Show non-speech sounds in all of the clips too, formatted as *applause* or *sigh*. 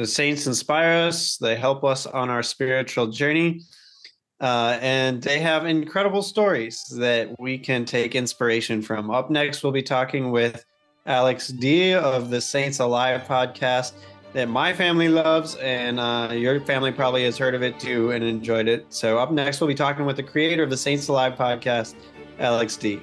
The saints inspire us, they help us on our spiritual journey. Uh, and they have incredible stories that we can take inspiration from. Up next, we'll be talking with Alex Dee of the Saints Alive podcast that my family loves, and uh, your family probably has heard of it too and enjoyed it. So, up next, we'll be talking with the creator of the Saints Alive podcast, Alex Dee.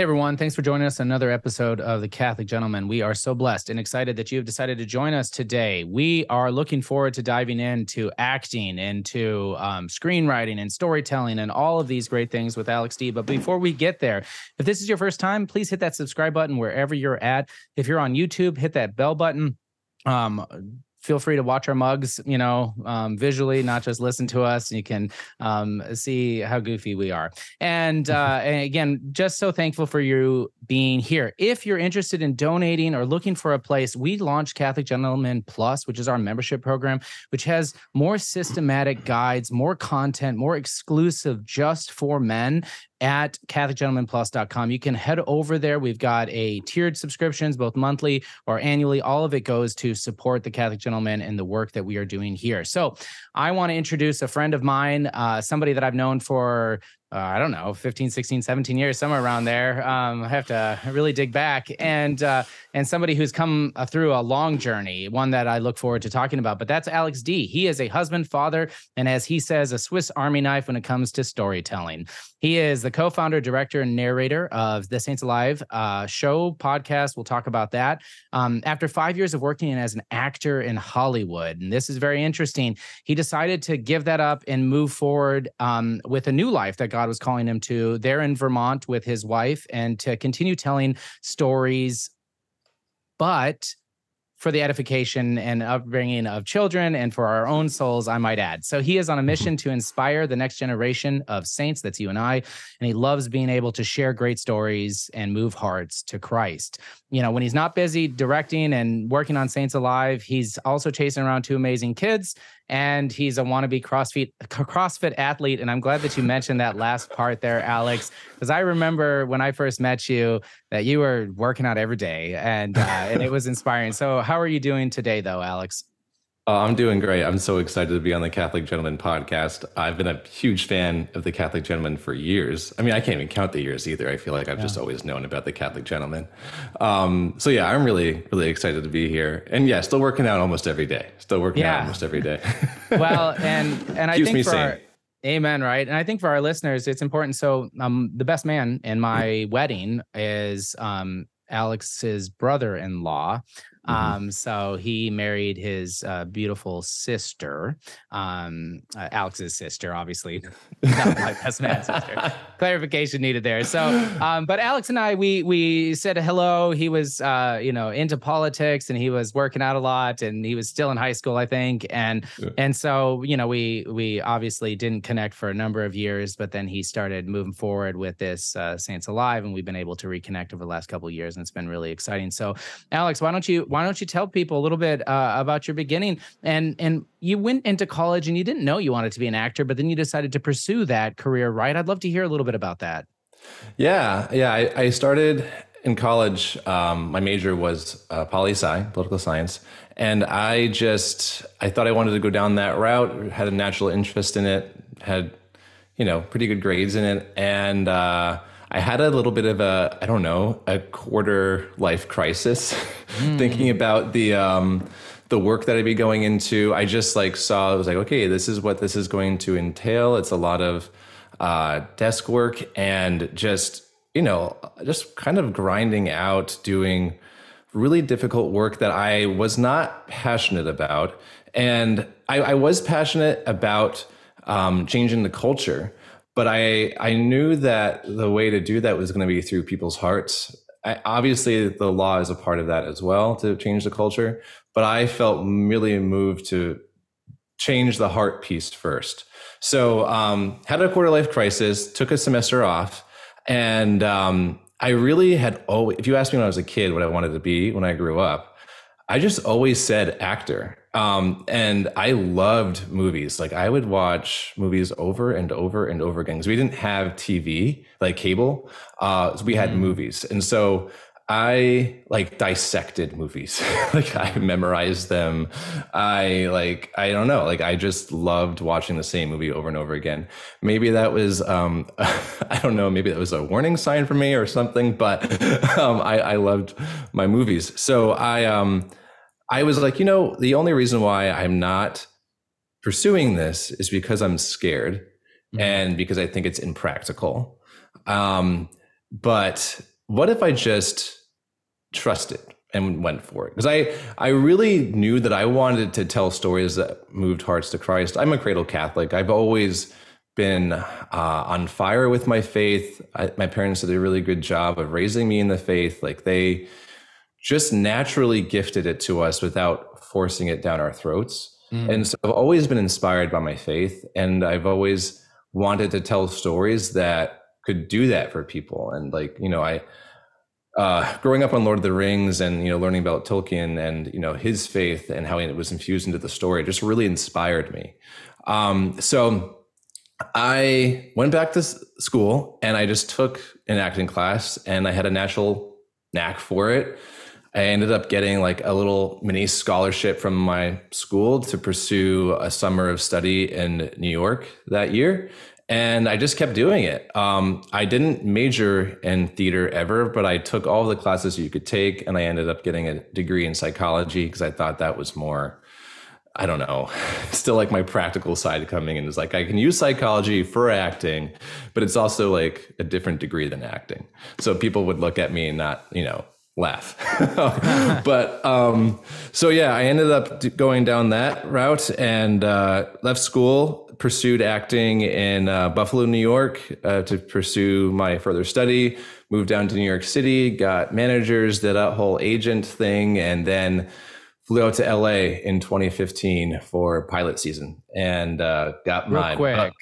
Hey everyone, thanks for joining us another episode of The Catholic Gentleman. We are so blessed and excited that you have decided to join us today. We are looking forward to diving into acting, into um, screenwriting and storytelling and all of these great things with Alex Dee. But before we get there, if this is your first time, please hit that subscribe button wherever you're at. If you're on YouTube, hit that bell button. Um, feel free to watch our mugs, you know, um, visually, not just listen to us. You can um, see how goofy we are. And, uh, *laughs* and again, just so thankful for you being here. If you're interested in donating or looking for a place, we launched Catholic Gentleman Plus, which is our membership program, which has more systematic guides, more content, more exclusive just for men at catholicgentlemanplus.com. You can head over there. We've got a tiered subscriptions, both monthly or annually. All of it goes to support the Catholic Gentleman and the work that we are doing here. So I want to introduce a friend of mine, uh, somebody that I've known for uh, I don't know, 15, 16, 17 years, somewhere around there. Um, I have to really dig back. And uh, and somebody who's come uh, through a long journey, one that I look forward to talking about. But that's Alex Dee. He is a husband, father, and as he says, a Swiss Army knife when it comes to storytelling. He is the co-founder, director, and narrator of the Saints Alive uh, show podcast. We'll talk about that. Um, after five years of working as an actor in Hollywood, and this is very interesting, he decided to give that up and move forward um, with a new life that God was calling him to. There in Vermont with his wife, and to continue telling stories but for the edification and upbringing of children and for our own souls, I might add. So he is on a mm-hmm. mission to inspire the next generation of saints. That's you and I. And he loves being able to share great stories and move hearts to Christ. You know, when he's not busy directing and working on Saints Alive, he's also chasing around two amazing kids and he's a wannabe CrossFit CrossFit athlete. And I'm glad that you mentioned that last part there, Alex, because I remember when I first met you that you were working out every day, and uh, and it was inspiring. So, how are you doing today, though, Alex? Uh, I'm doing great. I'm so excited to be on the Catholic Gentleman podcast. I've been a huge fan of the Catholic Gentleman for years. I mean, I can't even count the years either. I feel like I've yeah. just always known about the Catholic Gentleman. Um, so yeah, I'm really, really excited to be here. And yeah, still working out almost every day. Still working yeah. out almost every day. *laughs* well, and and I think for our, Amen. Right. And I think for our listeners, it's important. So, um, the best man in my wedding is um, Alex's brother in law. Mm-hmm. Um, so he married his uh, beautiful sister, um, uh, Alex's sister, obviously, *laughs* not my best man's sister. *laughs* Clarification needed there. So, um, but Alex and I, we we said hello. He was, uh, you know, into politics and he was working out a lot, and he was still in high school, I think, and yeah. and so you know, we we obviously didn't connect for a number of years, but then he started moving forward with this uh, Saints Alive, and we've been able to reconnect over the last couple of years, and it's been really exciting. So, Alex, why don't you why don't you tell people a little bit uh, about your beginning and and you went into college and you didn't know you wanted to be an actor, but then you decided to pursue that career, right? I'd love to hear a little bit about that. Yeah, yeah. I, I started in college. Um, my major was uh, poli sci, political science, and I just I thought I wanted to go down that route. Had a natural interest in it. Had you know pretty good grades in it, and. Uh, I had a little bit of a, I don't know, a quarter life crisis, mm. *laughs* thinking about the um, the work that I'd be going into. I just like saw, I was like, okay, this is what this is going to entail. It's a lot of uh, desk work and just, you know, just kind of grinding out, doing really difficult work that I was not passionate about. And I, I was passionate about um, changing the culture but I I knew that the way to do that was going to be through people's hearts. I, obviously, the law is a part of that as well to change the culture. But I felt really moved to change the heart piece first. So um, had a quarter life crisis, took a semester off, and um, I really had. Oh, if you asked me when I was a kid what I wanted to be when I grew up, I just always said actor. Um, and I loved movies. Like I would watch movies over and over and over again because we didn't have TV, like cable. Uh, so we had mm. movies. And so I like dissected movies. *laughs* like I memorized them. I like I don't know. Like I just loved watching the same movie over and over again. Maybe that was um *laughs* I don't know. Maybe that was a warning sign for me or something. But *laughs* um, I I loved my movies. So I um I was like, you know, the only reason why I'm not pursuing this is because I'm scared mm-hmm. and because I think it's impractical. Um, but what if I just trusted and went for it because I I really knew that I wanted to tell stories that moved hearts to Christ. I'm a cradle Catholic. I've always been uh, on fire with my faith. I, my parents did a really good job of raising me in the faith. Like they just naturally gifted it to us without forcing it down our throats. Mm. And so I've always been inspired by my faith, and I've always wanted to tell stories that could do that for people. And like you know, I uh, growing up on Lord of the Rings and you know learning about Tolkien and you know his faith and how it was infused into the story just really inspired me. Um, so I went back to school and I just took an acting class and I had a natural knack for it. I ended up getting like a little mini scholarship from my school to pursue a summer of study in New York that year and I just kept doing it. Um, I didn't major in theater ever, but I took all the classes you could take, and I ended up getting a degree in psychology because I thought that was more. I don't know, *laughs* still like my practical side coming in is like I can use psychology for acting, but it's also like a different degree than acting. So people would look at me and not, you know, laugh. *laughs* but um, so yeah, I ended up going down that route and uh, left school pursued acting in uh, Buffalo, New York, uh, to pursue my further study. Moved down to New York City, got managers, did that whole agent thing, and then flew out to LA in 2015 for pilot season and uh, got Real my quick.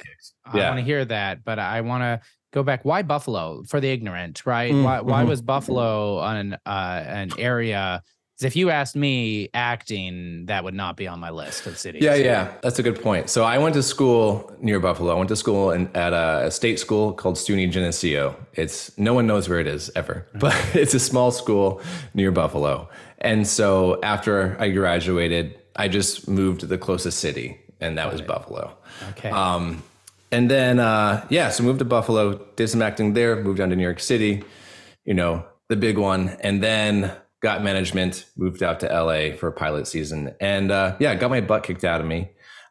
I want to hear that, but I want to go back. Why Buffalo for the ignorant, right? Mm, why, why mm-hmm. was Buffalo an uh, an area if you asked me acting, that would not be on my list of cities. Yeah, yeah, that's a good point. So I went to school near Buffalo. I went to school in, at a, a, state school called SUNY Geneseo. It's no one knows where it is ever, *laughs* but it's a small school near Buffalo. And so after I graduated, I just moved to the closest city, and that was Buffalo. Okay. Um, and then uh, yeah, so moved to Buffalo, did some acting there, moved down to New York City. You know, the big one, and then got management, moved out to LA for a pilot season, and uh, yeah, got my butt kicked out of me.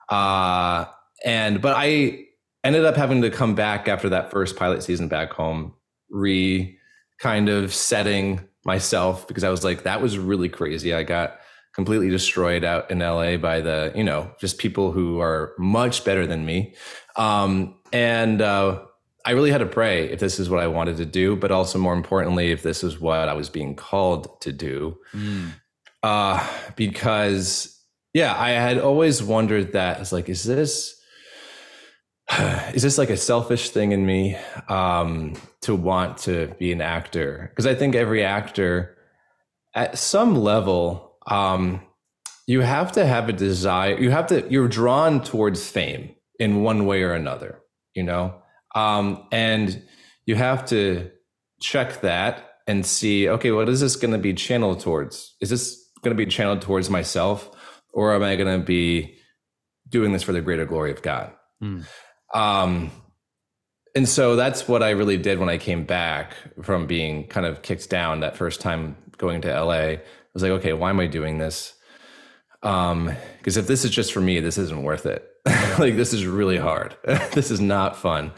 Uh, and but I ended up having to come back after that first pilot season back home, re kind of setting myself because I was like, that was really crazy. I got completely destroyed out in LA by the, you know, just people who are much better than me. Um, and uh, I really had to pray if this is what I wanted to do, but also more importantly, if this is what I was being called to do. Mm. Uh, because yeah, I had always wondered that it's like, is this is this like a selfish thing in me um, to want to be an actor? Because I think every actor, at some level, um, you have to have a desire. You have to. You're drawn towards fame in one way or another. You know, um, and you have to check that and see, okay, what is this going to be channeled towards? Is this going to be channeled towards myself or am I going to be doing this for the greater glory of God? Mm. Um, and so that's what I really did when I came back from being kind of kicked down that first time going to LA. Was like, okay, why am I doing this? Um, because if this is just for me, this isn't worth it. *laughs* like this is really hard. *laughs* this is not fun.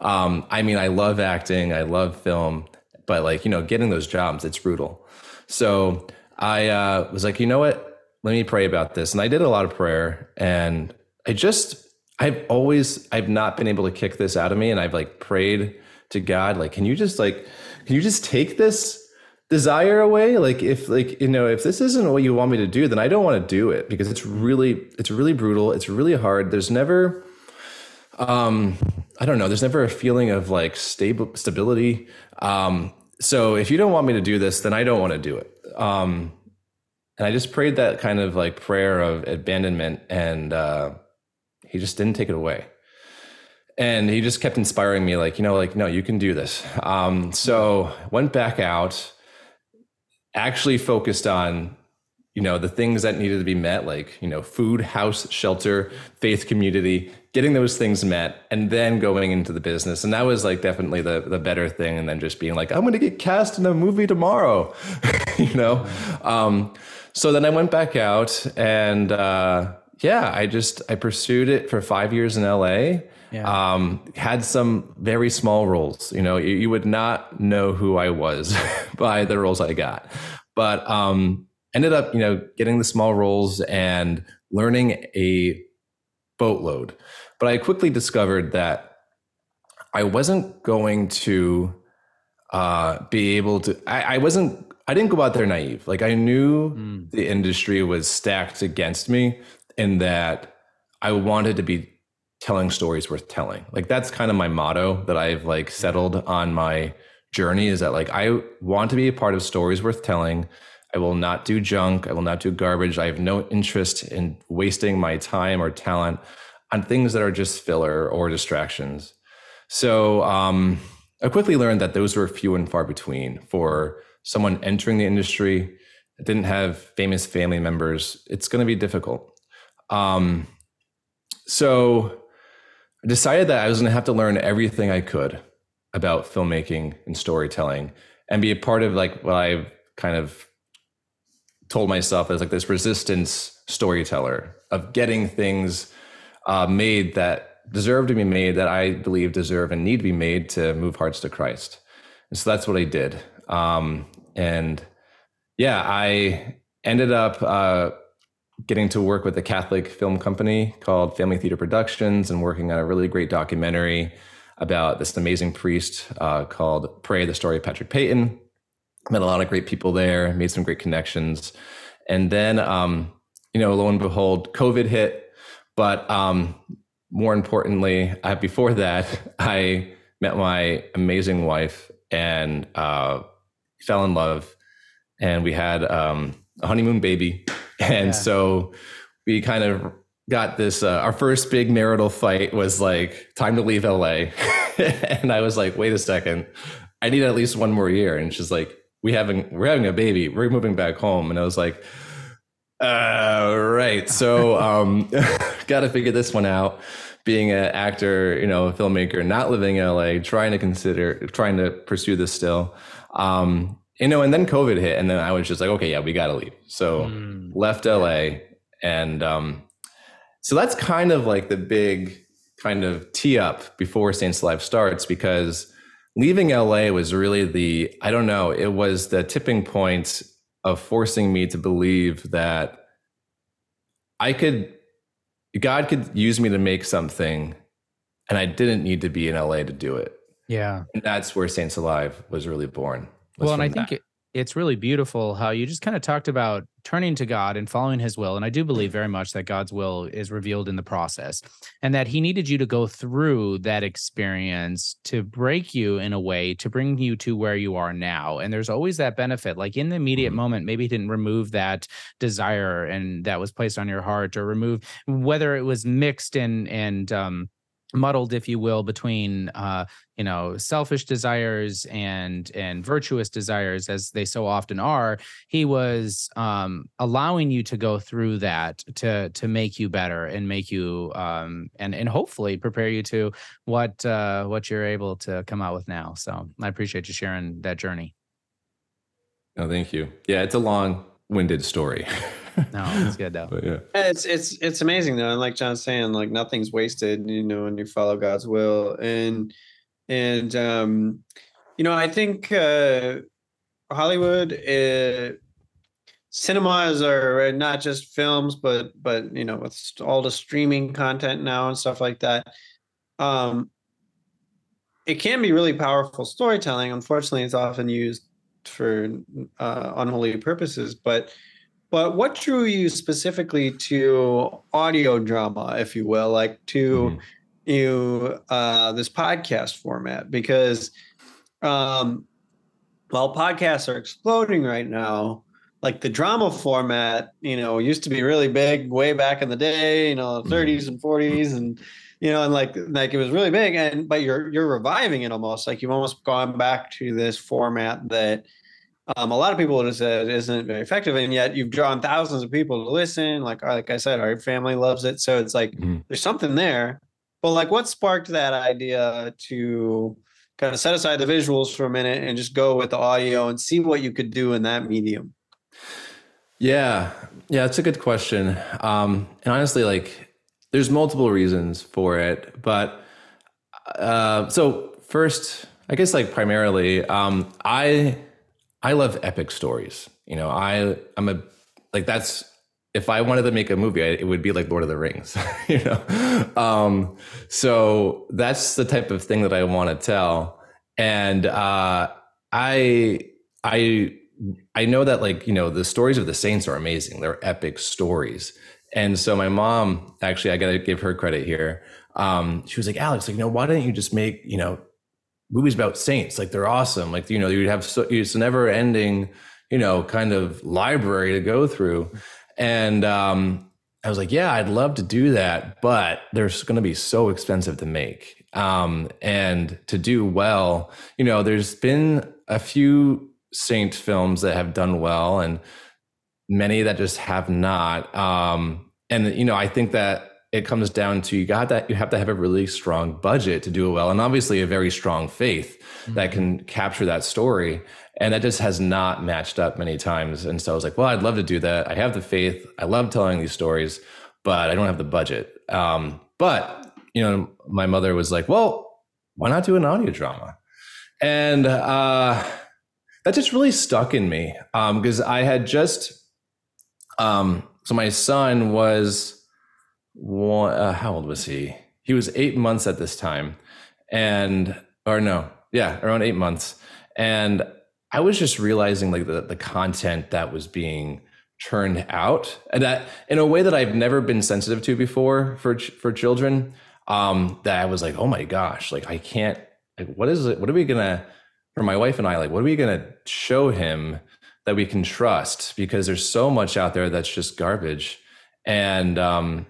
Um, I mean, I love acting, I love film, but like you know, getting those jobs, it's brutal. So I uh, was like, you know what? Let me pray about this, and I did a lot of prayer, and I just I've always I've not been able to kick this out of me, and I've like prayed to God, like, can you just like, can you just take this? Desire away like if like you know if this isn't what you want me to do then i don't want to do it because it's really it's really brutal it's really hard there's never um i don't know there's never a feeling of like stable stability um so if you don't want me to do this then i don't want to do it um and I just prayed that kind of like prayer of abandonment, and uh, he just didn't take it away. And he just kept inspiring me, like, you know, like, no, you can do this. Um, so went back out, actually focused on you know the things that needed to be met like you know food house shelter faith community getting those things met and then going into the business. And that was like definitely the the better thing and then just being like i'm going to get cast in a movie tomorrow *laughs* you know? Um, so then i went back out and uh, yeah i just i pursued it for five years in la yeah. um, had some very small roles you know you, you would not know who i was *laughs* by the roles i got but um, ended up, you know, getting the small roles and learning a boatload. But I quickly discovered that I wasn't going to uh, be able to. I, I, wasn't. I didn't go out there naive. Like I knew mm. the industry was stacked against me, and that I wanted to be telling stories worth telling. Like that's kind of my motto that I've like settled on my journey. Is that like I want to be a part of stories worth telling I will not do junk. I will not do garbage. I have no interest in wasting my time or talent on things that are just filler or distractions. So um, I quickly learned that those were few and far between for someone entering the industry that didn't have famous family members. It's going to be difficult. Um, so I decided that I was going to have to learn everything I could about filmmaking and storytelling and be a part of like what I've kind of told myself as like this resistance storyteller of getting things uh, made that deserve to be made that I believe deserve and need to be made to move hearts to Christ. And so that's what I did. Um, and yeah, I ended up uh, getting to work with a Catholic film company called Family Theater Productions and working on a really great documentary about this amazing priest uh, called Pray, the Story of Patrick Peyton met a lot of great people there, made some great connections. And then, um, you know, lo and behold, COVID hit. But um, more importantly, uh, before that, *laughs* I met my amazing wife and uh, fell in love. And we had um, a honeymoon baby. And yeah. so we kind of got this uh, our first big marital fight was like time to leave LA. *laughs* and I was like, wait a second, I need at least one more year. And she's like, we having we're having a baby. We're moving back home, and I was like, uh, right. So *laughs* um, *laughs* got to figure this one out. Being an actor, you know, a filmmaker, not living in LA, trying to consider, trying to pursue this still. Um, you know, and then COVID hit, and then I was just like, okay, yeah, we got to leave. So mm. left LA, and um, so that's kind of like the big kind of tee up before Saints Alive starts because leaving LA was really the, I don't know, it was the tipping point of forcing me to believe that I could, God could use me to make something and I didn't need to be in LA to do it. Yeah. And that's where Saints Alive was really born. Well, and I that. think it, it's really beautiful how you just kind of talked about turning to God and following his will. And I do believe very much that God's will is revealed in the process and that he needed you to go through that experience to break you in a way to bring you to where you are now. And there's always that benefit. Like in the immediate mm-hmm. moment, maybe he didn't remove that desire and that was placed on your heart or remove whether it was mixed and, and, um, muddled if you will between uh you know selfish desires and and virtuous desires as they so often are he was um allowing you to go through that to to make you better and make you um and and hopefully prepare you to what uh what you're able to come out with now. So i appreciate you sharing that journey. No thank you. Yeah it's a long winded story *laughs* no, it's good though. *laughs* But yeah, it's it's it's amazing though, and like John's saying, like nothing's wasted, you know, when you follow God's will, and and um, you know, I think uh, Hollywood, uh, cinemas are not just films, but but you know, with all the streaming content now and stuff like that. Um, it can be really powerful storytelling. Unfortunately, it's often used for uh, unholy purposes, but but what drew you specifically to audio drama, if you will, like to mm-hmm. you uh, this podcast format? Because um, while podcasts are exploding right now, like the drama format, you know, used to be really big way back in the day, you know, 30s mm-hmm. and 40s and you know, and like like it was really big and but you're you're reviving it almost like you've almost gone back to this format that um, a lot of people would have said isn't very effective, and yet you've drawn thousands of people to listen. Like like I said, our family loves it, so it's like mm-hmm. there's something there. But like, what sparked that idea to kind of set aside the visuals for a minute and just go with the audio and see what you could do in that medium? Yeah, yeah, it's a good question. Um, and honestly, like, there's multiple reasons for it, but uh, so first, I guess like primarily, um, I I love epic stories. You know, I I'm a like that's if I wanted to make a movie, I, it would be like Lord of the Rings. *laughs* you know, um, so that's the type of thing that I want to tell, and uh, I I I know that like you know the stories of the saints are amazing. They're epic stories, and so my mom actually I got to give her credit here. Um, she was like, Alex, like, you know, why don't you just make you know movies about saints. Like they're awesome. Like you know, you'd have so, it's a never ending, you know, kind of library to go through. And um, I was like, yeah, I'd love to do that, but they're going to be so expensive to make. Um, and to do well, you know, there's been a few saint films that have done well, and many that just have not. Um, and you know, I think that it comes down to you got that you have to have a really strong budget to do it well and obviously a very strong faith mm-hmm. that can capture that story and that just has not matched up many times and so i was like well i'd love to do that. I have the faith. I love telling these stories but i don't have the budget. Um, but you know my mother was like well why not do an audio drama? And uh, that just really stuck in me because um, i had just um, so my son was one, uh, how old was he? He was eight months at this time. And, or no, yeah, around eight months. And I was just realizing like the, the content that was being turned out and that in a way that I've never been sensitive to before for, for children. Um, that I was like, oh my gosh, like I can't, like, what is it? What are we gonna, for my wife and I, like, what are we gonna show him that we can trust? Because there's so much out there that's just garbage. And, um,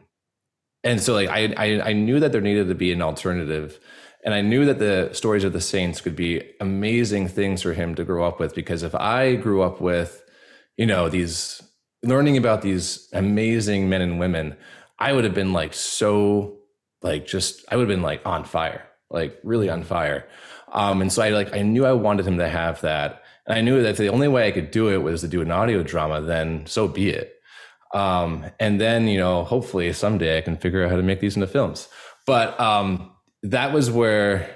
and so like I, I i knew that there needed to be an alternative and i knew that the stories of the saints could be amazing things for him to grow up with because if i grew up with you know these learning about these amazing men and women i would have been like so like just i would have been like on fire like really on fire. Um and so i like i knew i wanted him to have that and i knew that the only way i could do it was to do an audio drama then so be it um, and then, you know, hopefully someday I can figure out how to make these into films. But um, that was where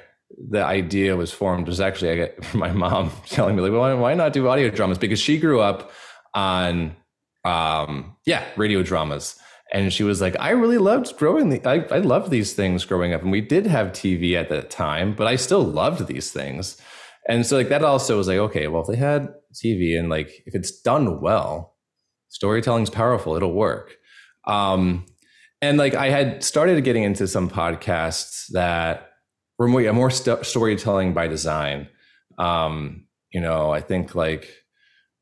the idea was formed. Was actually I get *laughs* my mom *laughs* telling me like, well, why, why not do audio dramas? Because she grew up on, um, yeah, radio dramas. And she was like, I really loved growing the, I, I loved these things growing up. And we did have TV at that time, but I still loved these things. And so like that also was like, okay, well, if they had TV and like if it's done well, storytelling's powerful. It'll work. Um, and like i had started getting into some podcasts that were more, more st- storytelling by design. Um, you know i think like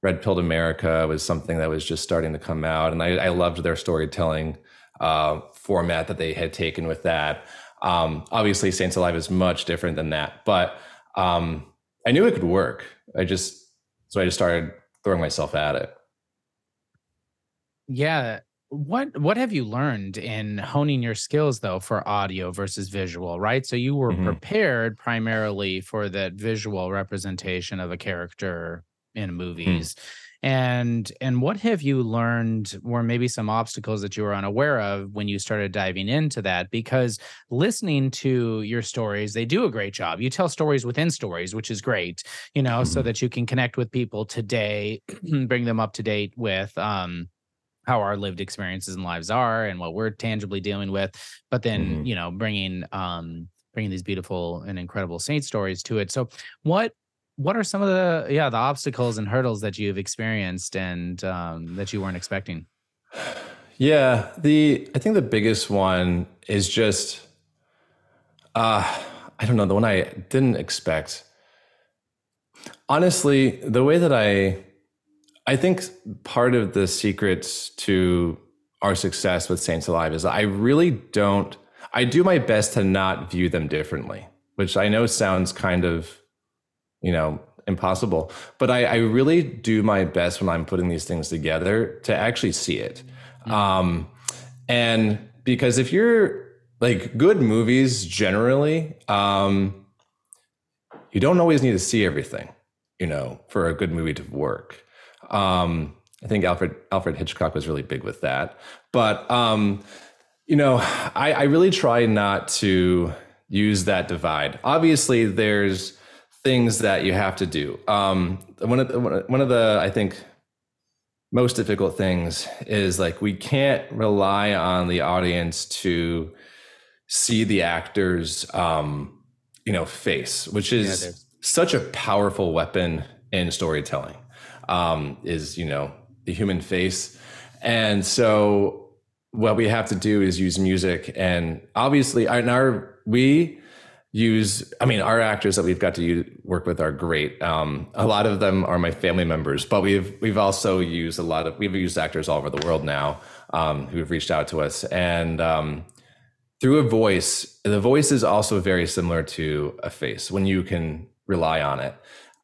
red pilled america was something that was just starting to come out and i, I loved their storytelling uh, format that they had taken with that. Um, obviously saints alive is much different than that but um, i knew it could work. I just so i just started throwing myself at it yeah. What what have you learned in honing your skills though for audio versus visual, right? So you were mm-hmm. prepared primarily for that visual representation of a character in hmm. movies. Mm. And and what have you learned were maybe some obstacles that you were unaware of when you started diving into that? Because listening to your stories, they do a great job. You tell stories within stories, which is great, you know, mm-hmm. so that you can connect with people today, *clears throat* bring them up to date with um how our lived experiences and lives are and what we're tangibly dealing with but then mm-hmm. you know bringing um bringing these beautiful and incredible saint stories to it. So what what are some of the yeah the obstacles and hurdles that you've experienced and um, that you weren't expecting? Yeah the i think the biggest one is just uh i don't know the one i didn't expect. Honestly the way that i I think part of the secrets to our success with Saints Alive is I really don't, I do my best to not view them differently, which I know sounds kind of, you know, impossible, but I, I really do my best when I'm putting these things together to actually see it. Mm-hmm. Um, and because if you're like good movies generally, um, you don't always need to see everything, you know, for a good movie to work. Um, I think Alfred Alfred Hitchcock was really big with that. But um, you know, I, I really try not to use that divide. Obviously, there's things that you have to do. Um, one of the, one of the I think most difficult things is like we can't rely on the audience to see the actors um, you know face, which is yeah, such a powerful weapon in storytelling. Um, is you know the human face. And so what we have to do is use music. And obviously in our we use i mean our actors that we've got to use, work with are great. Um, a lot of them are my family members but we've we've also used a lot of we've used actors all over the world now um, who have reached out to us. And um, through a voice the voice is also very similar to a face when you can rely on it.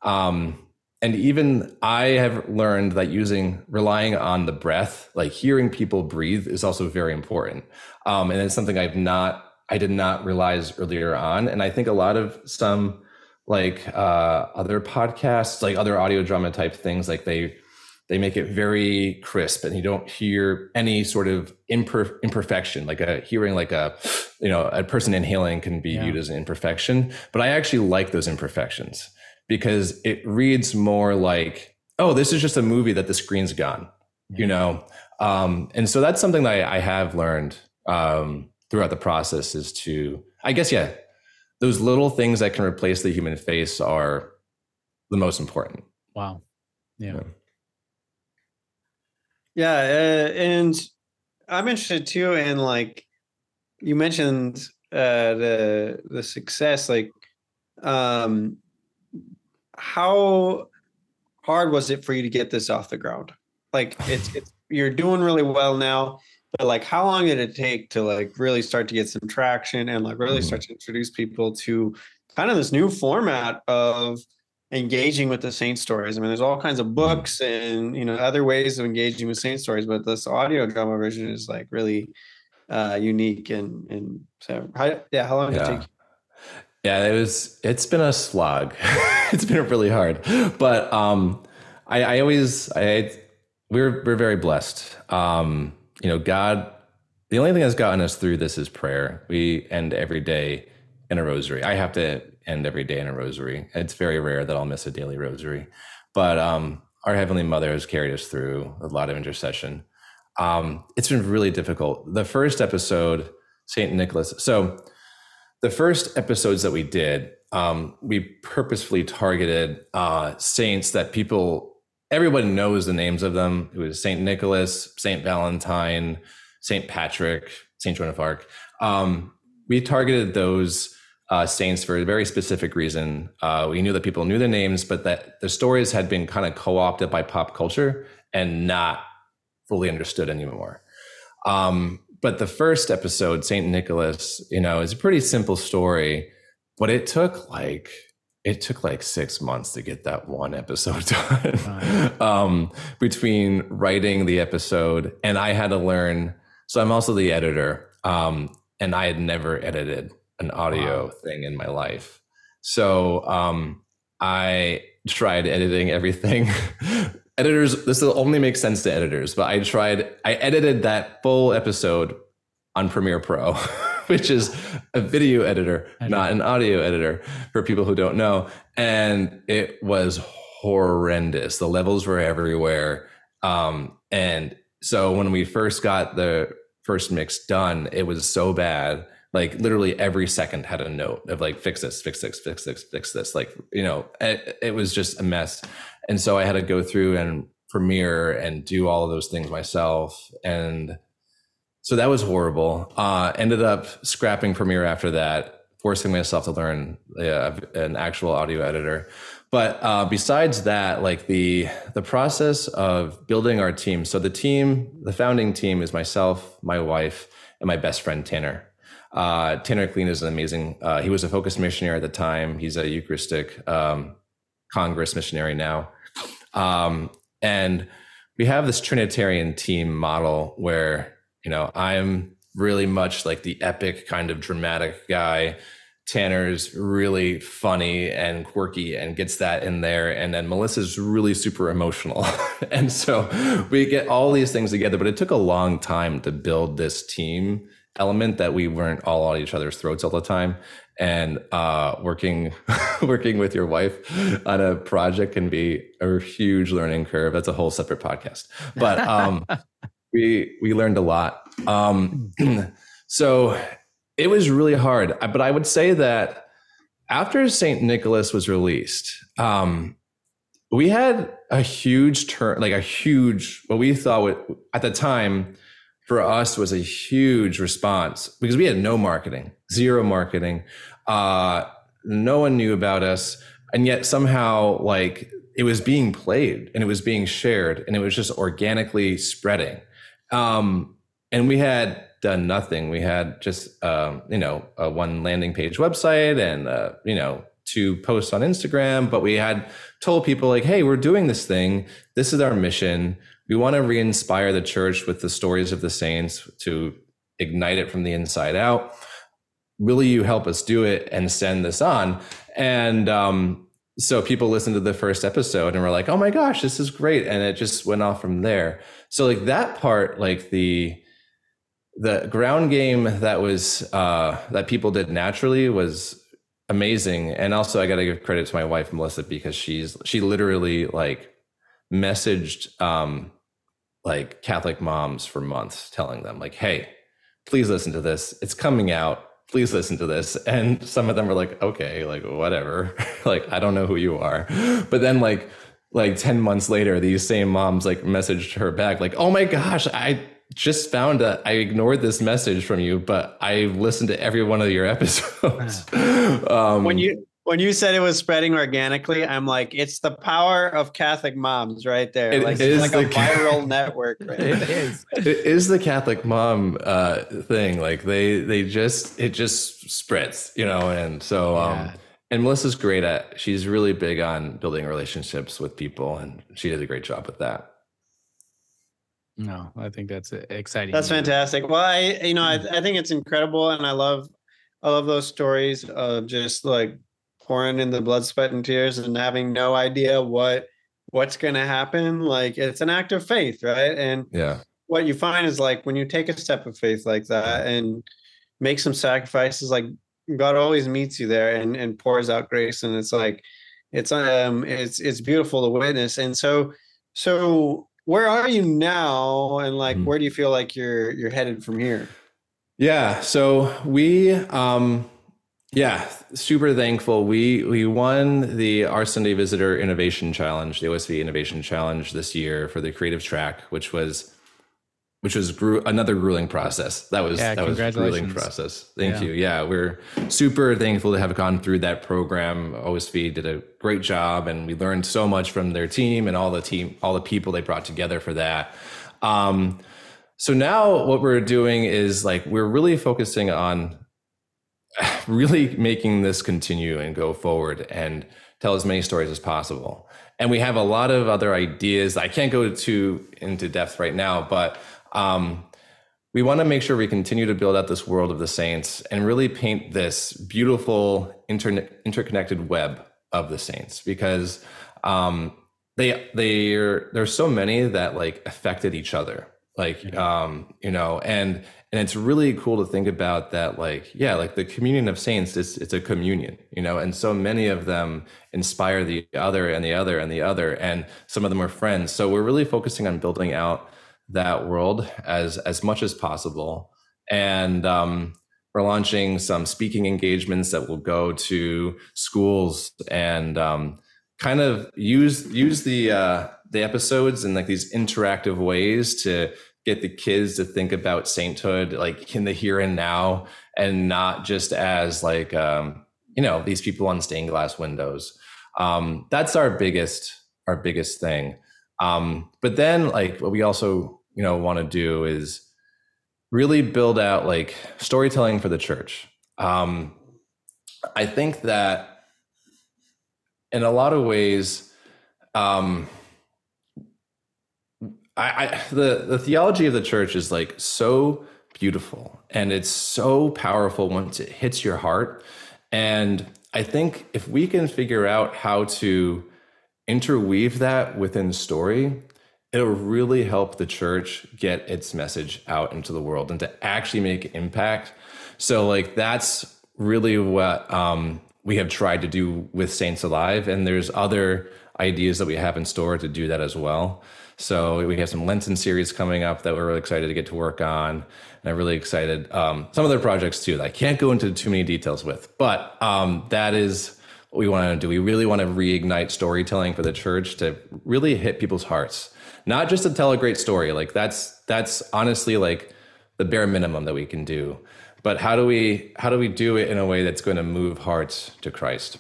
Um, and even I have learned that using relying on the breath, like hearing people breathe, is also very important. Um, and it's something I've not, I did not realize earlier on. And I think a lot of some like uh, other podcasts, like other audio drama type things, like they they make it very crisp, and you don't hear any sort of imper- imperfection. Like a hearing, like a you know, a person inhaling can be yeah. viewed as an imperfection, but I actually like those imperfections because it reads more like, oh, this is just a movie that the screen's gone, you know? Um, and so that's something that I, I have learned um, throughout the process is to, I guess, yeah, those little things that can replace the human face are the most important. Wow. Yeah. Yeah. uh, and I'm interested too in like, you mentioned uh, the the success, like um, how hard was it for you to get this off the ground? Like it's it's you're doing really well now, but like how long did it take to like really start to get some traction and like really start mm-hmm. to introduce people to kind of this new format of engaging with the saint stories. I mean, there's all kinds of books and you know other ways of engaging with saint stories, but this audio drama version is like really uh unique and and so how, yeah, how long yeah. did it take? Yeah, it was. It's been a slog. *laughs* it's been really hard, but um, I, I always I we're we're very blessed. Um, you know, God. The only thing that's gotten us through this is prayer. We end every day in a rosary. I have to end every day in a rosary. It's very rare that I'll miss a daily rosary, but um, our Heavenly Mother has carried us through a lot of intercession. Um, it's been really difficult. The first episode, Saint Nicholas. So the first episodes that we did, um, we purposefully targeted uh, saints that people, everyone knows the names of them. It was Saint Nicholas, Saint Valentine, Saint Patrick, Saint Joan of Arc. Um, we targeted those uh, saints for a very specific reason. Uh, we knew that people knew their names, but that the stories had been kind of co-opted by pop culture and not fully understood anymore. Um, but the first episode, Saint Nicholas, you know, is a pretty simple story, but it took like it took like six months to get that one episode *laughs* done. um, between writing the episode and I had to learn. So I'm also the editor, um, and I had never edited an audio wow. thing in my life. So um, I tried editing everything *laughs* editors this will only make sense to editors but i tried i edited that full episode on premiere pro *laughs* which is a video editor not an audio editor for people who don't know. And it was horrendous. The levels were everywhere. Um, and so when we first got the first mix done it was so bad. Like literally every second had a note of like fix this fix this fix this fix this like you know it, it was just a mess and so I had to go through and premiere and do all of those things myself. And so that was horrible. Uh, ended up scrapping Premiere after that, forcing myself to learn uh, an actual audio editor. but uh, besides that, like the the process of building our team. So the team, the founding team, is myself, my wife, and my best friend Tanner. Uh, Tanner Klein is an amazing. Uh, he was a focus missionary at the time. He's a Eucharistic um, Congress missionary now, um, and we have this Trinitarian team model where you know I'm really much like the epic kind of dramatic guy. Tanner's really funny and quirky and gets that in there. And then Melissa's really super emotional. *laughs* and so we get all these things together, but it took a long time to build this team element that we weren't all at each other's throats all the time. And uh, working *laughs* working with your wife on a project can be a huge learning curve. That's a whole separate podcast. But um, *laughs* we we learned a lot. Um, *clears throat* so it was really hard, but I would say that after Saint Nicholas was released, um, we had a huge turn, like a huge what we thought would, at the time for us was a huge response because we had no marketing, zero marketing. Uh, no one knew about us, and yet somehow like it was being played and it was being shared and it was just organically spreading. Um, and we had done nothing. We had just, um, you know, a one landing page website and, uh, you know, two posts on Instagram, but we had told people like, Hey, we're doing this thing. This is our mission. We want to re-inspire the church with the stories of the saints to ignite it from the inside out. Will you help us do it and send this on? And, um, so people listened to the first episode and were like, "Oh my gosh, this is great!" And it just went off from there. So like that part, like the the ground game that was uh, that people did naturally was amazing. And also, I got to give credit to my wife Melissa because she's she literally like messaged um, like Catholic moms for months, telling them like, "Hey, please listen to this. It's coming out." please listen to this and some of them were like okay like whatever *laughs* like i don't know who you are but then like like 10 months later these same moms like messaged her back like oh my gosh i just found that I ignored this message from you, but I listened to every one of your *laughs* episodes. um, when you when you said it was spreading organically, I'm like, it's the power of Catholic moms right there. It like, is like a viral network. Right *laughs* it is. It is the Catholic mom uh, thing. Like they they just it just spreads, you know. And so um, yeah. and Melissa's great at. She's really big on building relationships with people, and she did a great job with that. No, I think that's exciting. That's fantastic. Well, I you know I, I think it's incredible, and I love I love those stories of just like pouring in the blood, sweat, and tears, and having no idea what what's going to happen. Like it's an act of faith, right? And yeah, what you find is like when you take a step of faith like that and make some sacrifices, like God always meets you there and and pours out grace, and it's like it's um it's it's beautiful to witness, and so so where are you now and like mm. where do you feel like you're you're headed from here yeah so we um yeah super thankful we we won the our sunday visitor innovation challenge the osv innovation challenge this year for the creative track which was which was gru- another grueling process. That was yeah, that was a grueling process. Thank yeah. you. Yeah, we're super thankful to have gone through that program. OSV did a great job, and we learned so much from their team and all the team, all the people they brought together for that. Um, so now what we're doing is like we're really focusing on *sighs* really making this continue and go forward and tell as many stories as possible. And we have a lot of other ideas. I can't go too into depth right now, but um, we want to make sure we continue to build out this world of the saints and really paint this beautiful inter- interconnected web of the saints because um, they they there's so many that like affected each other like um you know and and it's really cool to think about that like yeah like the communion of saints is it's a communion you know? And so many of them inspire the other and the other and the other and some of them are friends. So we're really focusing on building out that world as as much as possible. And um, we're launching some speaking engagements that will go to schools and um, kind of use use the uh, the episodes in like these interactive ways to get the kids to think about sainthood like in the here and now and not just as like um, you know these people on stained glass windows Um, that's our biggest our biggest thing. Um, but then like what we also you know want to do is really build out like storytelling for the church. Um, I think that in a lot of ways, um, I, I the the theology of the church is like so beautiful and it's so powerful once it hits your heart. And I think if we can figure out how to interweave that within story, it'll really help the church get its message out into the world and to actually make impact. So, like, that's really what um, we have tried to do with Saints Alive. And there's other ideas that we have in store to do that as well. So we have some Lenten series coming up that we're really excited to get to work on. And I'm really excited. Um, some other projects too that I can't go into too many details with, but um, that is what we want to do. We really want to reignite storytelling for the church to really hit people's hearts, not just to tell a great story. Like that's that's honestly like the bare minimum that we can do. But how do we how do we do it in a way that's going to move hearts to Christ?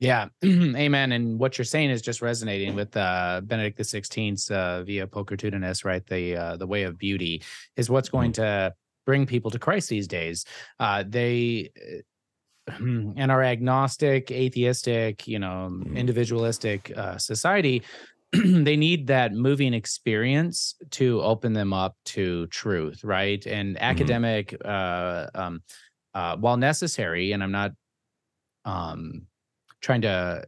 Yeah, *clears throat* amen. And what you're saying is just resonating with uh, Benedict the Sixteenth uh, via Pulchritudinis, right? The uh, the way of beauty is what's going mm-hmm. to bring people to Christ these days. Uh, they uh, *clears throat* and our agnostic, atheistic, you know, mm-hmm. individualistic uh, society, *clears throat* they need that moving experience to open them up to truth, right? And mm-hmm. academic, uh, um, uh, while necessary, and I'm not um, trying to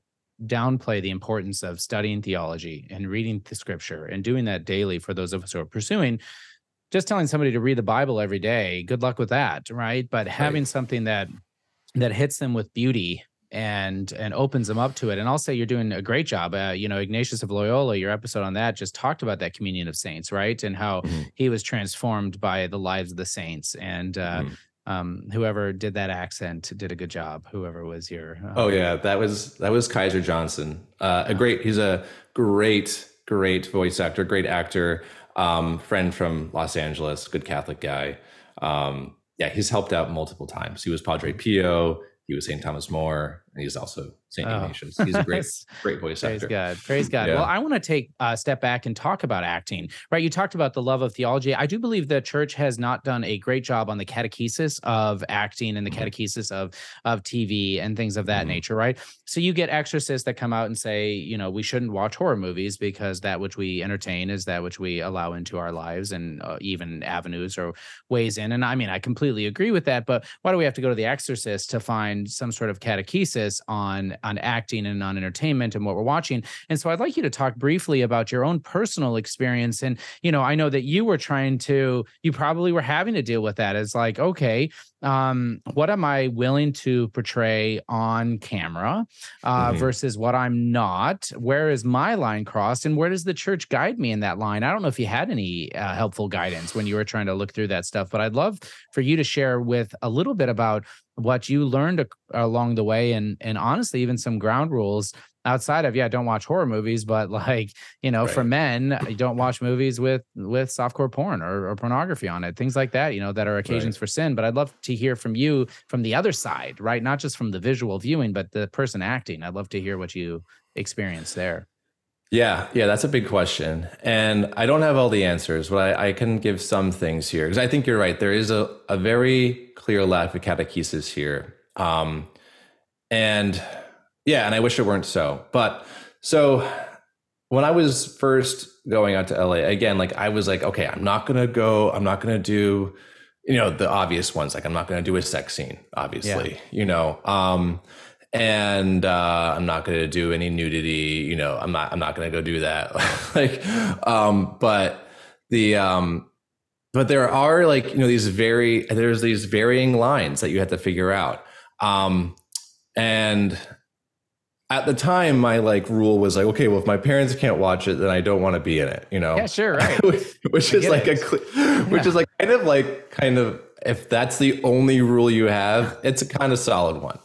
downplay the importance of studying theology and reading the scripture and doing that daily for those of us who are pursuing just telling somebody to read the bible every day good luck with that right? But having right. something that that hits them with beauty and and opens them up to it. And i'll say you're doing a great job. Uh, you know ignatius of loyola your episode on that just talked about that communion of saints right? And how mm-hmm. he was transformed by the lives of the saints. And uh, mm-hmm um, whoever did that accent did a good job. Whoever was your uh, oh yeah, that was that was Kaiser Johnson. Uh, a great, he's a great great voice actor, great actor, um, friend from Los Angeles, good Catholic guy. Um, yeah, he's helped out multiple times. He was Padre Pio. He was St. Thomas More, and he's also St. Oh. Ignatius. He's a great, *laughs* great voice Praise actor. God. Praise God. Yeah. Well, I want to take a step back and talk about acting, right? You talked about the love of theology. I do believe the church has not done a great job on the catechesis of acting and the mm-hmm. catechesis of, of TV and things of that mm-hmm. nature, right? So you get exorcists that come out and say, you know, we shouldn't watch horror movies because that which we entertain is that which we allow into our lives and uh, even avenues or ways in. And I mean, I completely agree with that, but why do we have to go to the exorcist to find some sort of catechesis on on acting and on entertainment and what we're watching. And so I'd like you to talk briefly about your own personal experience. And, you know, I know that you were trying to, you probably were having to deal with that as like, okay, um, what am I willing to portray on camera uh, mm-hmm. versus what I'm not? Where is my line crossed? And where does the church guide me in that line? I don't know if you had any uh, helpful guidance when you were trying to look through that stuff, but I'd love for you to share with a little bit about what you learned along the way and and honestly even some ground rules outside of yeah don't watch horror movies but like you know right. for men you don't watch movies with with softcore porn or, or pornography on it things like that you know that are occasions right. for sin but i'd love to hear from you from the other side right not just from the visual viewing but the person acting i'd love to hear what you experience there yeah, yeah, that's a big question. And I don't have all the answers, but I, I can give some things here because I think you're right. There is a, a very clear lack of catechesis here. Um, and yeah, and I wish it weren't so. But so when I was first going out to LA, again, like I was like, okay, I'm not gonna go, I'm not gonna do, you know, the obvious ones. Like I'm not gonna do a sex scene, obviously, yeah. you know. Um, and uh, I'm not gonna do any nudity, you know, I'm not I'm not gonna go do that. *laughs* like um, but the um but there are like, you know, these very there's these varying lines that you have to figure out. Um and at the time my like rule was like okay well if my parents can't watch it then i don't want to be in it you know? Yeah sure right. *laughs* Which, is like it. a which is like kind of like kind of if that's the only rule you have it's a kind of solid one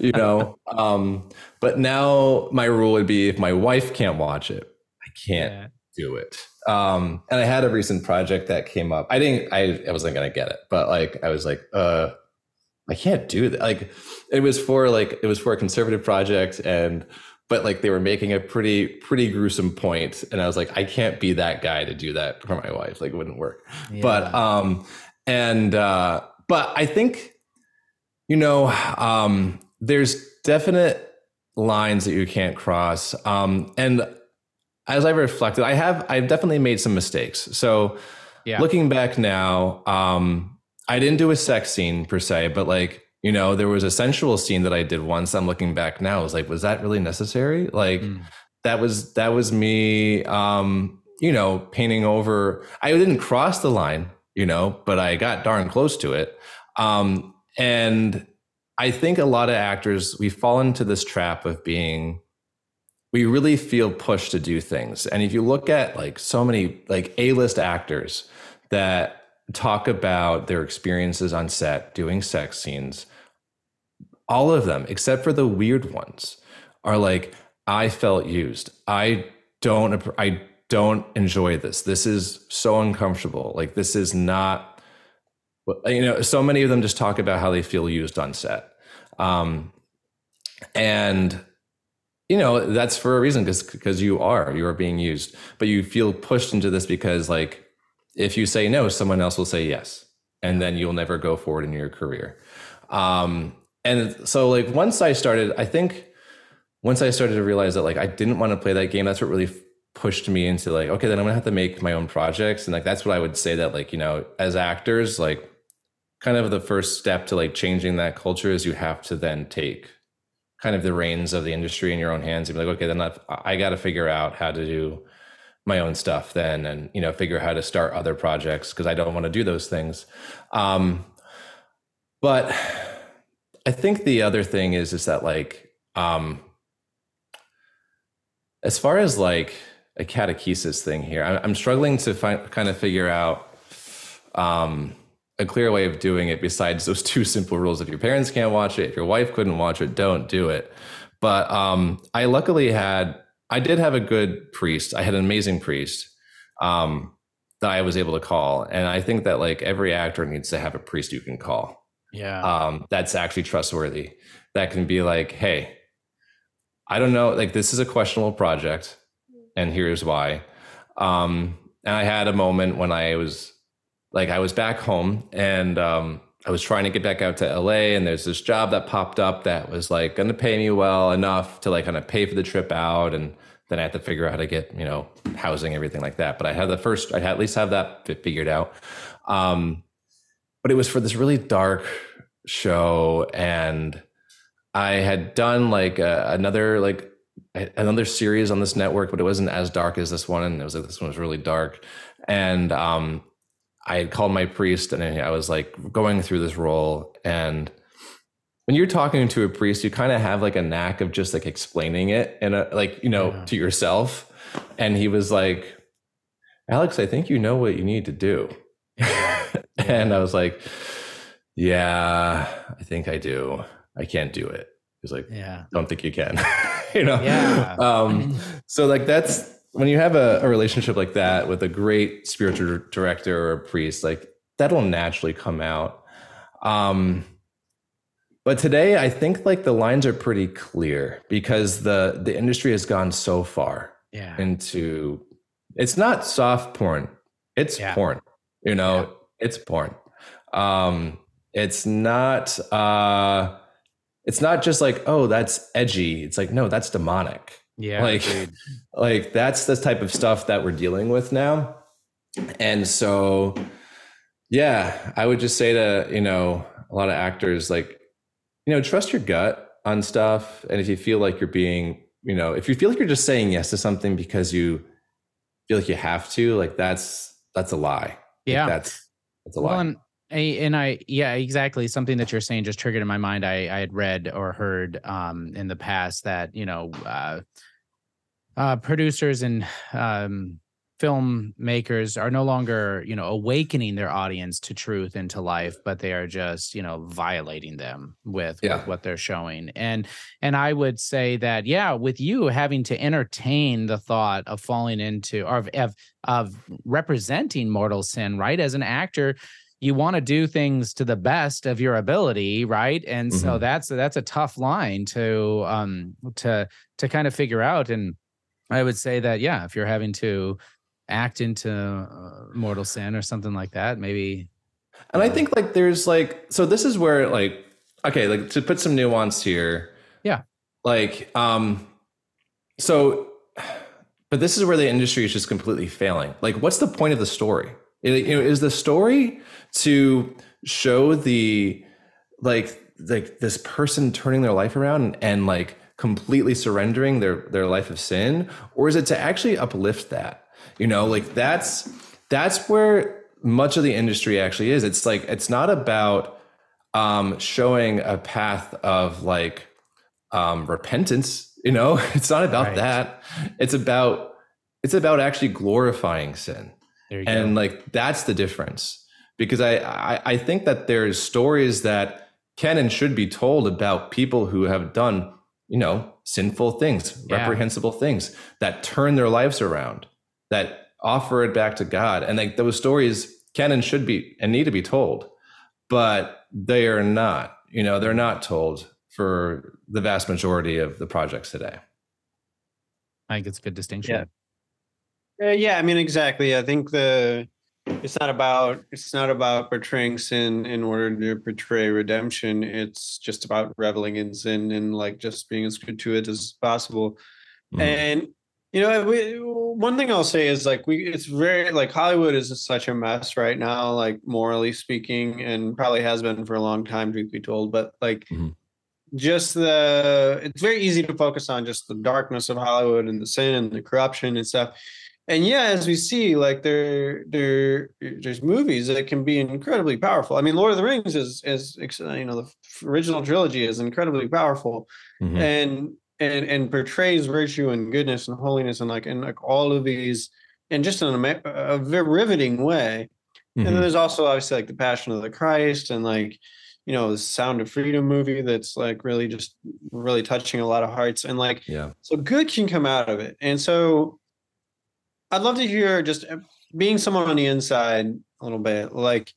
you know? *laughs* Um but now my rule would be if my wife can't watch it i can't yeah. do it. Um and i had a recent project that came up. I didn't i, I wasn't gonna get it but like i was like uh I can't do that. Like it was for like it was for a conservative project and but like they were making a pretty pretty gruesome point and I was like I can't be that guy to do that for my wife. Like it wouldn't work. Yeah. But um and uh but I think you know um there's definite lines that you can't cross. Um and as I reflected, I have I've definitely made some mistakes. So yeah. looking back now, um I didn't do a sex scene per se, but like, you know, there was a sensual scene that I did once. I'm looking back now. I was like, was that really necessary? Like mm. that was that was me um, you know, painting over I didn't cross the line, you know, but I got darn close to it. Um, and I think a lot of actors we fall into this trap of being we really feel pushed to do things. And if you look at like so many like A-list actors that talk about their experiences on set doing sex scenes, all of them, except for the weird ones, are like, I felt used. I don't, I don't enjoy this. This is so uncomfortable. Like, this is not, you know, so many of them just talk about how they feel used on set. Um, and, you know, that's for a reason because because you are, you are being used, but you feel pushed into this because like if you say no, someone else will say yes, and then you'll never go forward in your career. Um, and so, like, once I started, I think once I started to realize that like I didn't want to play that game, that's what really pushed me into like, okay, then I'm gonna have to make my own projects, and like that's what I would say that like you know, as actors, like kind of the first step to like changing that culture is you have to then take kind of the reins of the industry in your own hands and be like, okay, then I've, I got to figure out how to do my own stuff then and you know figure out how to start other projects because i don't want to do those things. Um but i think the other thing is is that like um as far as like a catechesis thing here i'm struggling to find kind of figure out um a clear way of doing it besides those *laughs* two simple rules. If your parents can't watch it if your wife couldn't watch it don't do it. But um i luckily had I did have a good priest. I had an amazing priest um, that I was able to call, and I think that like every actor needs to have a priest you can call. Yeah, um, that's actually trustworthy. That can be like, hey, I don't know, like this is a questionable project, and here's why. Um, and I had a moment when I was like, I was back home, and um, I was trying to get back out to LA and there's this job that popped up that was like going to pay me well enough to like kind of pay for the trip out and then I had to figure out how to get, you know, housing, everything like that. But I had the first, I had at least have that figured out. Um, but it was for this really dark show and I had done like a, another, like another series on this network, but it wasn't as dark as this one. And it was like, this one was really dark. And, um, I had called my priest and I was like going through this role. And when you're talking to a priest, you kind of have like a knack of just like explaining it and like, you know, yeah. to yourself. And he was like, Alex, I think you know what you need to do. Yeah. *laughs* and I was like, yeah, I think I do. I can't do it. He's like, yeah, don't think you can, *laughs* you know? Yeah. Um, so like, that's, when you have a, a, relationship like that with a great spiritual director or a priest, like that'll naturally come out. Um, but today, I think like the lines are pretty clear because the the industry has gone so far yeah. into it's not soft porn, it's yeah. porn. You know, yeah. it's porn. Um, it's not. Uh, it's not just like oh that's edgy. It's like no, that's demonic yeah. Like, *laughs* like that's the type of stuff that we're dealing with now. And so, yeah, I would just say to, you know, a lot of actors, like, you know, trust your gut on stuff. And if you feel like you're being, you know, if you feel like you're just saying yes to something because you feel like you have to, like that's, that's a lie. Yeah. Like that's, that's a well, lie. And, and I, yeah, exactly. Something that you're saying just triggered in my mind. I, I had read or heard um, in the past that, you know, uh, uh, producers and um, filmmakers are no longer you know awakening their audience to truth and to life but they are just you know violating them with, yeah. with, what they're showing and and i would say that yeah with you having to entertain the thought of falling into or of of, of representing mortal sin right as an actor you want to do things to the best of your ability right and so Mhm. that's that's a tough line to um to to kind of figure out and i would say that yeah if you're having to act into uh, mortal sin or something like that maybe And I think like there's like so this is where like okay, like to put some nuance here. Yeah. Like um so but this is where the industry is just completely failing. Like what's the point of the story? It- you know, is the story to show the like like this person turning their life around and, and like completely surrendering their their life of sin or is it to actually uplift that? You know, like that's that's where much of the industry actually is. It's like it's not about um, showing a path of like um, repentance. You know, *laughs* it's not about Right. that. It's about it's about actually glorifying sin, there you and go like that's the difference. Because I, I I think that there's stories that can and should be told about people who have done you know sinful things, Yeah. reprehensible things that turn their lives around, that offer it back to God. And like those stories can and should be and need to be told, but they are not, you know, they're not told for the vast majority of the projects today. i think it's a good distinction Uh, yeah, I mean, exactly. I think the it's not about it's not about portraying sin in order to portray redemption. It's just about reveling in sin and like just being as gratuitous as possible. Mhm. And you know, we, one thing I'll say is like we it's very like Hollywood is such a mess right now, like morally speaking, and probably has been for a long time, truth be told. But like Mhm. just the it's very easy to focus on just the darkness of Hollywood and the sin and the corruption and stuff. And yeah, as we see, like there there there's movies that can be incredibly powerful. I mean, Lord of the Rings is is you know the original trilogy is incredibly powerful Mhm. and and and portrays virtue and goodness and holiness and like and like all of these and just in a, a very riveting way and then Mhm. there's also obviously like the passion of the christ and like you know the sound of freedom movie that's like really just really touching a lot of hearts and like Yeah. so good can come out of it and so i'd love to hear just uh, being someone on the inside a little bit like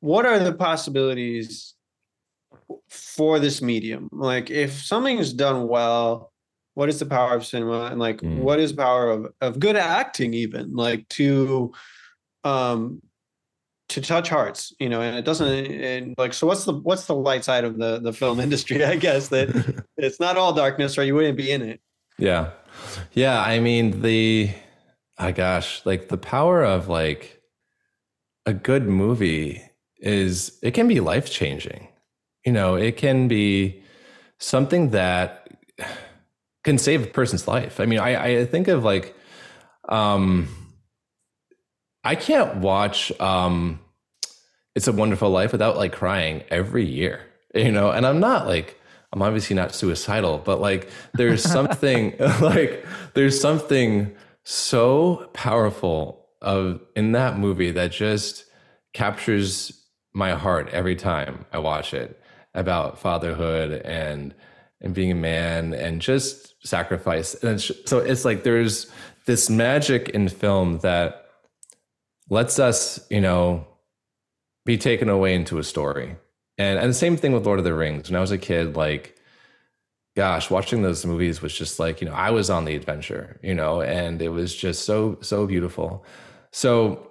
what are the possibilities for this medium like if something's done well what is the power of cinema and like Mm. what is power of of good acting even like to um to touch hearts you know and it doesn't and like so what's the what's the light side of the the film *laughs* industry i guess that *laughs* it's not all darkness or you wouldn't be in it Yeah. Yeah. I mean, the, oh gosh, like the power of like a good movie is, it can be life changing. You know, it can be something that can save a person's life. I mean, I, I think of like, um, I can't watch, um, It's a Wonderful Life without like crying every year, you know, and I'm not like, I'm obviously not suicidal, but like there's *laughs* something *laughs* like there's something so powerful of in that movie that just captures my heart every time I watch it about fatherhood and and being a man and just sacrifice. And so it's like there's this magic in film that lets us, you know, be taken away into a story. And and the same thing with Lord of the Rings. When I was a kid, like, gosh, watching those movies was just like, you know, I was on the adventure, you know, and it was just so, so beautiful. So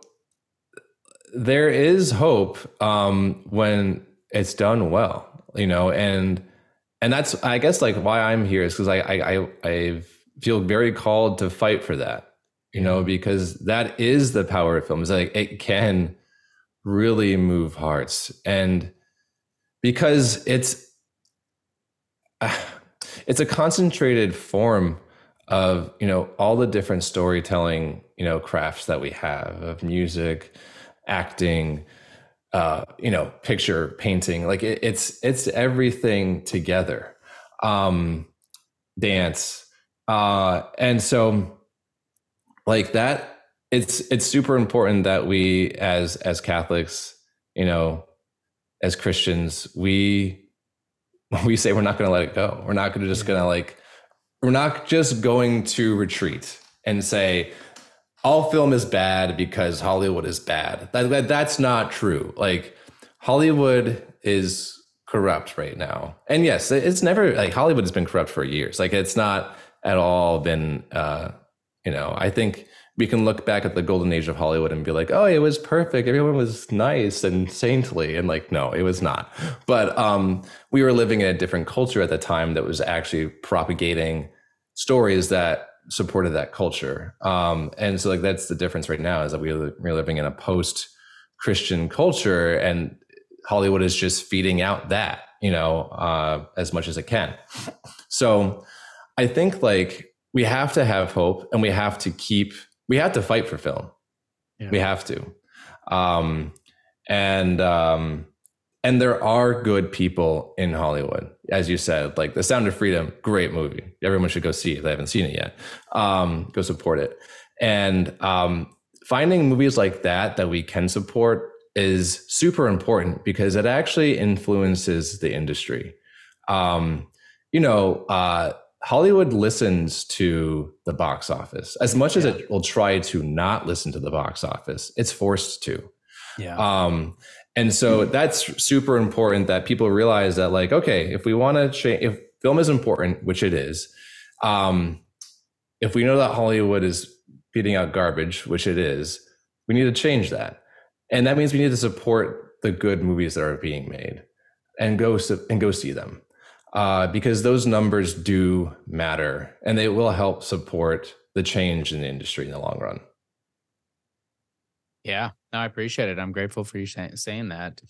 there is hope um when it's done well, you know, and and that's I guess like why I'm here is because I I I I feel very called to fight for that, you know, because that is the power of film. Is like it can really move hearts and because it's it's a concentrated form of you know all the different storytelling you know crafts that we have of music acting uh you know picture painting like it, it's it's everything together. Um dance uh and so like that it's it's super important that we as as catholics you know as christians we we say we're not going to let it go we're not going to just going to like we're not just going to retreat and say all film is bad because Hollywood is bad. That, that, that's not true. Like Hollywood is corrupt right now. And yes, it's never like Hollywood has been corrupt for years. Like it's not at all been uh you know, I think we can look back at the golden age of Hollywood and be like, "Oh, it was perfect. Everyone was nice and saintly." And like, no, it was not. But um we were living in a different culture at the time that was actually propagating stories that supported that culture. Um, and so like that's the difference right now is that we're, we're living in a post Christian culture and Hollywood is just feeding out that, you know, uh, as much as it can. So I think like we have to have hope and we have to keep, we have to fight for film. Yeah. We have to. Um, and, um, and there are good people in Hollywood, as you said, like The Sound of Freedom, great movie. Everyone should go see it. They haven't seen it yet. Um, go support it. And um, finding movies like that that we can support is super important because it actually influences the industry. Um, you know, uh, Hollywood listens to the box office as much as it will try to not listen to the box office. It's forced to. Yeah. Um, and so that's super important that people realize that, like, okay, if we want to change, if film is important, which it is, um, if we know that Hollywood is beating out garbage, which it is, we need to change that. And that means we need to support the good movies that are being made and go and go see them. Uh, because those numbers do matter and they will help support the change in the industry in the long run. Yeah, no, I appreciate it. I'm grateful for you saying that.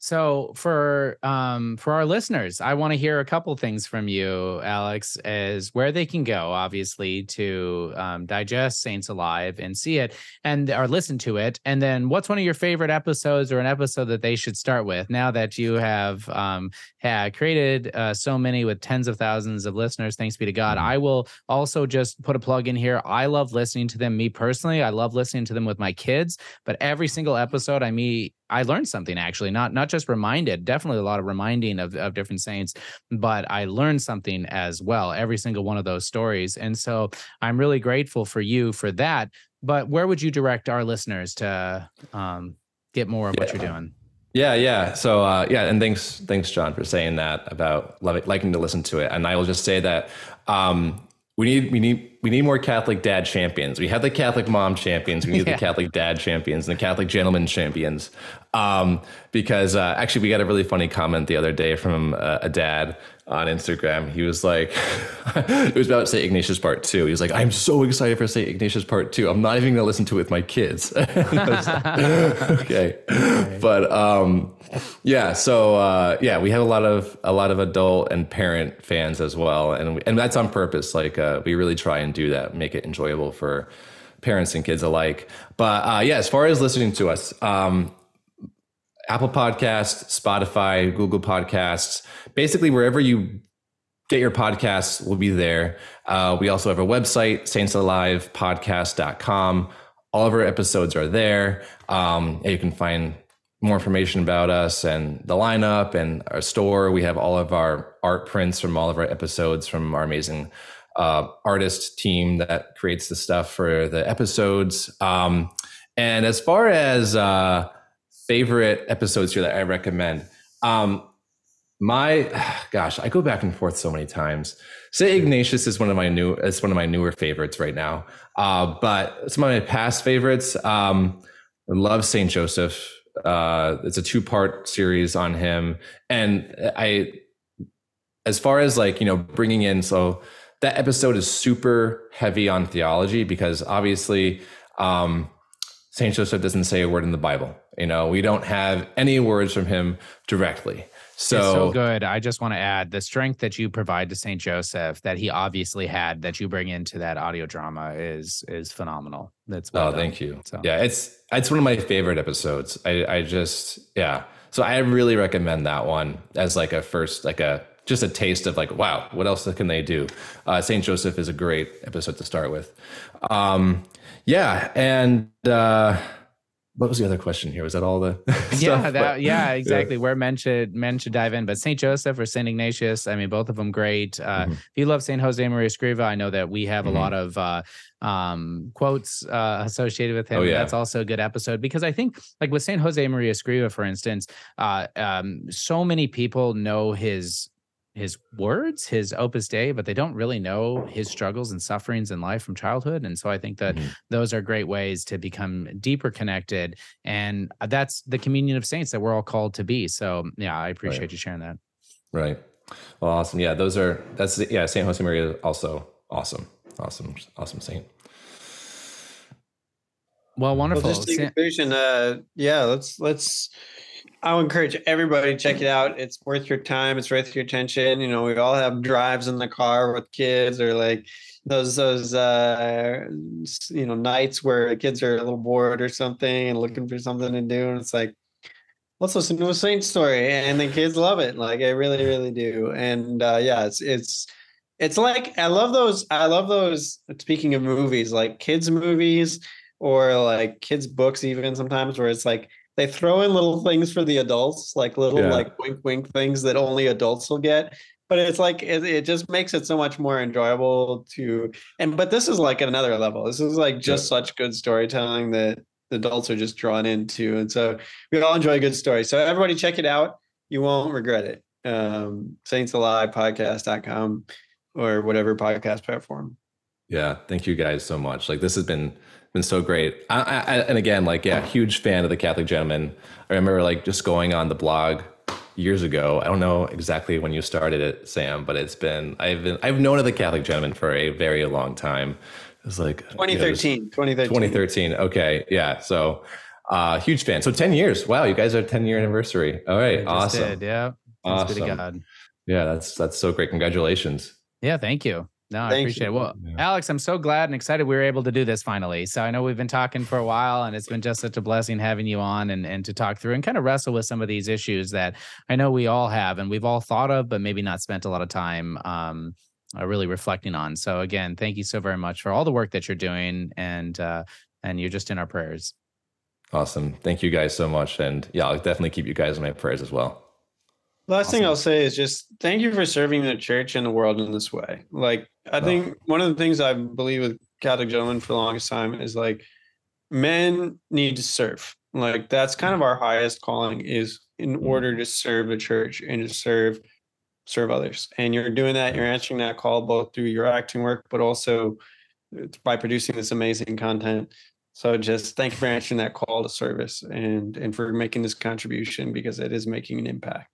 So for um for our listeners, I want to hear a couple things from you, Alex, as where they can go, obviously, to um, digest Saints Alive and see it and or listen to it. And then what's one of your favorite episodes or an episode that they should start with now that you have um had created uh, so many with tens of thousands of listeners, thanks be to God. Mm-hmm. I will also just put a plug in here. I love listening to them, me personally. I love listening to them with my kids, but every single episode I meet I learned something actually, not not just reminded, definitely a lot of reminding of, of different saints, but I learned something as well, every single one of those stories. And so I'm really grateful for you for that. But where would you direct our listeners to um, get more of yeah. what you're doing? Yeah, yeah. So uh, yeah, and thanks, thanks, John, for saying that about loving, liking to listen to it. And I will just say that um, we need we need we need more Catholic dad champions. We have the Catholic mom champions. We need yeah. the Catholic dad champions and the Catholic gentleman champions. Um, because uh, actually, we got a really funny comment the other day from uh, a dad on Instagram. He was like, *laughs* it was about St. Ignatius Part 2. He was like, I'm so excited for St. Ignatius Part 2. I'm not even going to listen to it with my kids. *laughs* *laughs* okay. But um, yeah, so uh, yeah, we have a lot of a lot of adult and parent fans as well. And, we, and that's on purpose. Like uh, we really try and do that, make it enjoyable for parents and kids alike. But uh, yeah, as far as listening to us, um, Apple Podcasts, Spotify, Google Podcasts, basically wherever you get your podcasts will be there. Uh, we also have a website, saintsalivepodcast.com. All of our episodes are there. Um, you can find more information about us and the lineup and our store. We have all of our art prints from all of our episodes from our amazing uh, artist team that creates the stuff for the episodes. Um, and as far as uh, favorite episodes here that I recommend. Um, my *sighs* gosh, I go back and forth so many times. Say Ignatius is one of my new it's one of my newer favorites right now. Uh, but some of my past favorites, um, I love Saint Joseph. Uh, it's a two part series on him, and I, as far as like you know, bringing in so that episode is super heavy on theology because obviously um, Saint Joseph doesn't say a word in the Bible. You know, we don't have any words from him directly. So, so good. I just want to add the strength that you provide to Saint Joseph that he obviously had that you bring into that audio drama is is phenomenal. That's well oh, done. thank you. So. Yeah, it's it's one of my favorite episodes. I I just yeah. So I really recommend that one as like a first like a just a taste of like wow what else can they do uh, saint joseph is a great episode to start with um, yeah and uh, what was the other question here? Was that all the *laughs* yeah, that, but, yeah, exactly. Yeah. Where men should men should dive in, but Saint Joseph or Saint Ignatius, I mean, both of them great. Uh, mm-hmm. If you love Saint Josemaria Escriva, I know that we have mm-hmm. a lot of uh, um, quotes uh, associated with him. Oh, yeah. That's also a good episode because I think, like with Saint Josemaria Escriva, for instance, uh, um, so many people know his his words, his opus dei, but they don't really know his struggles and sufferings in life from childhood. And so I think that mm-hmm. those are great ways to become deeper connected. And that's the communion of saints that we're all called to be. So yeah, I appreciate right. you sharing that. Right. Well, awesome. Yeah, those are that's yeah, Saint Josemaria also awesome. Awesome, awesome saint. Well, wonderful. Well, just conclusion, uh, yeah, let's let's I'll encourage everybody to check it out. It's worth your time. It's worth your attention. You know, we all have drives in the car with kids or like those those uh you know nights where kids are a little bored or something and looking for something to do and it's like let's listen to a saint story and the kids love it like i really really do and uh yeah it's it's it's like i love those i love those speaking of movies like kids movies or like kids books even sometimes where it's like they throw in little things for the adults, like little yeah. like wink wink things that only adults will get. But it's like it, it just makes it so much more enjoyable to and but this is like at another level. This is like just yeah. such good storytelling that the adults are just drawn into. And so we all enjoy a good story. So everybody check it out. You won't regret it. Um saintsalive.podcast.com or whatever podcast platform. Yeah, thank you guys so much. Like this has been been so great. I, I, and again, like yeah, huge fan of the Catholic Gentleman. I remember like just going on the blog years ago. I don't know exactly when you started it, Sam, but it's been I've been I've known of the Catholic Gentleman for a very long time. It was like 2013. You know, 2013. 2013. Okay, yeah. So uh huge fan. So 10 years. Wow, you guys are 10 year anniversary. All right, awesome. Did, yeah. Awesome. Yeah, that's that's so great. Congratulations. Yeah, thank you. No, I appreciate you. it. Well, yeah. Alex, I'm so glad and excited we were able to do this finally. So I know we've been talking for a while and it's been just such a blessing having you on and, and to talk through and kind of wrestle with some of these issues that I know we all have and we've all thought of, but maybe not spent a lot of time um, uh, really reflecting on. So again, thank you so very much for all the work that you're doing and uh, and you're just in our prayers. Awesome. Thank you guys so much. And yeah, I'll definitely keep you guys in my prayers as well. Last awesome. thing I'll say is just thank you for serving the church and the world in this way. Like, I think one of the things I believe with Catholic gentlemen for the longest time is like men need to serve. Like, that's kind of our highest calling is in order to serve the church and to serve serve others. And you're doing that. You're answering that call both through your acting work, but also by producing this amazing content. So just thank you for answering that call to service and and for making this contribution because it is making an impact.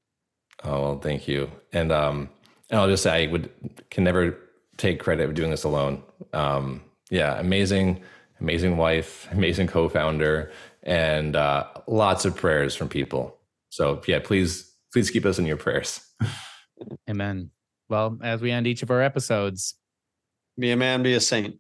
Oh well, thank you. And um, and I'll just say I would can never take credit of doing this alone. Um, yeah, amazing, amazing wife, *laughs* amazing co-founder, and uh, lots of prayers from people. So yeah, please, please keep us in your prayers. *laughs* Amen. Well, as we end each of our episodes, be a man, be a saint.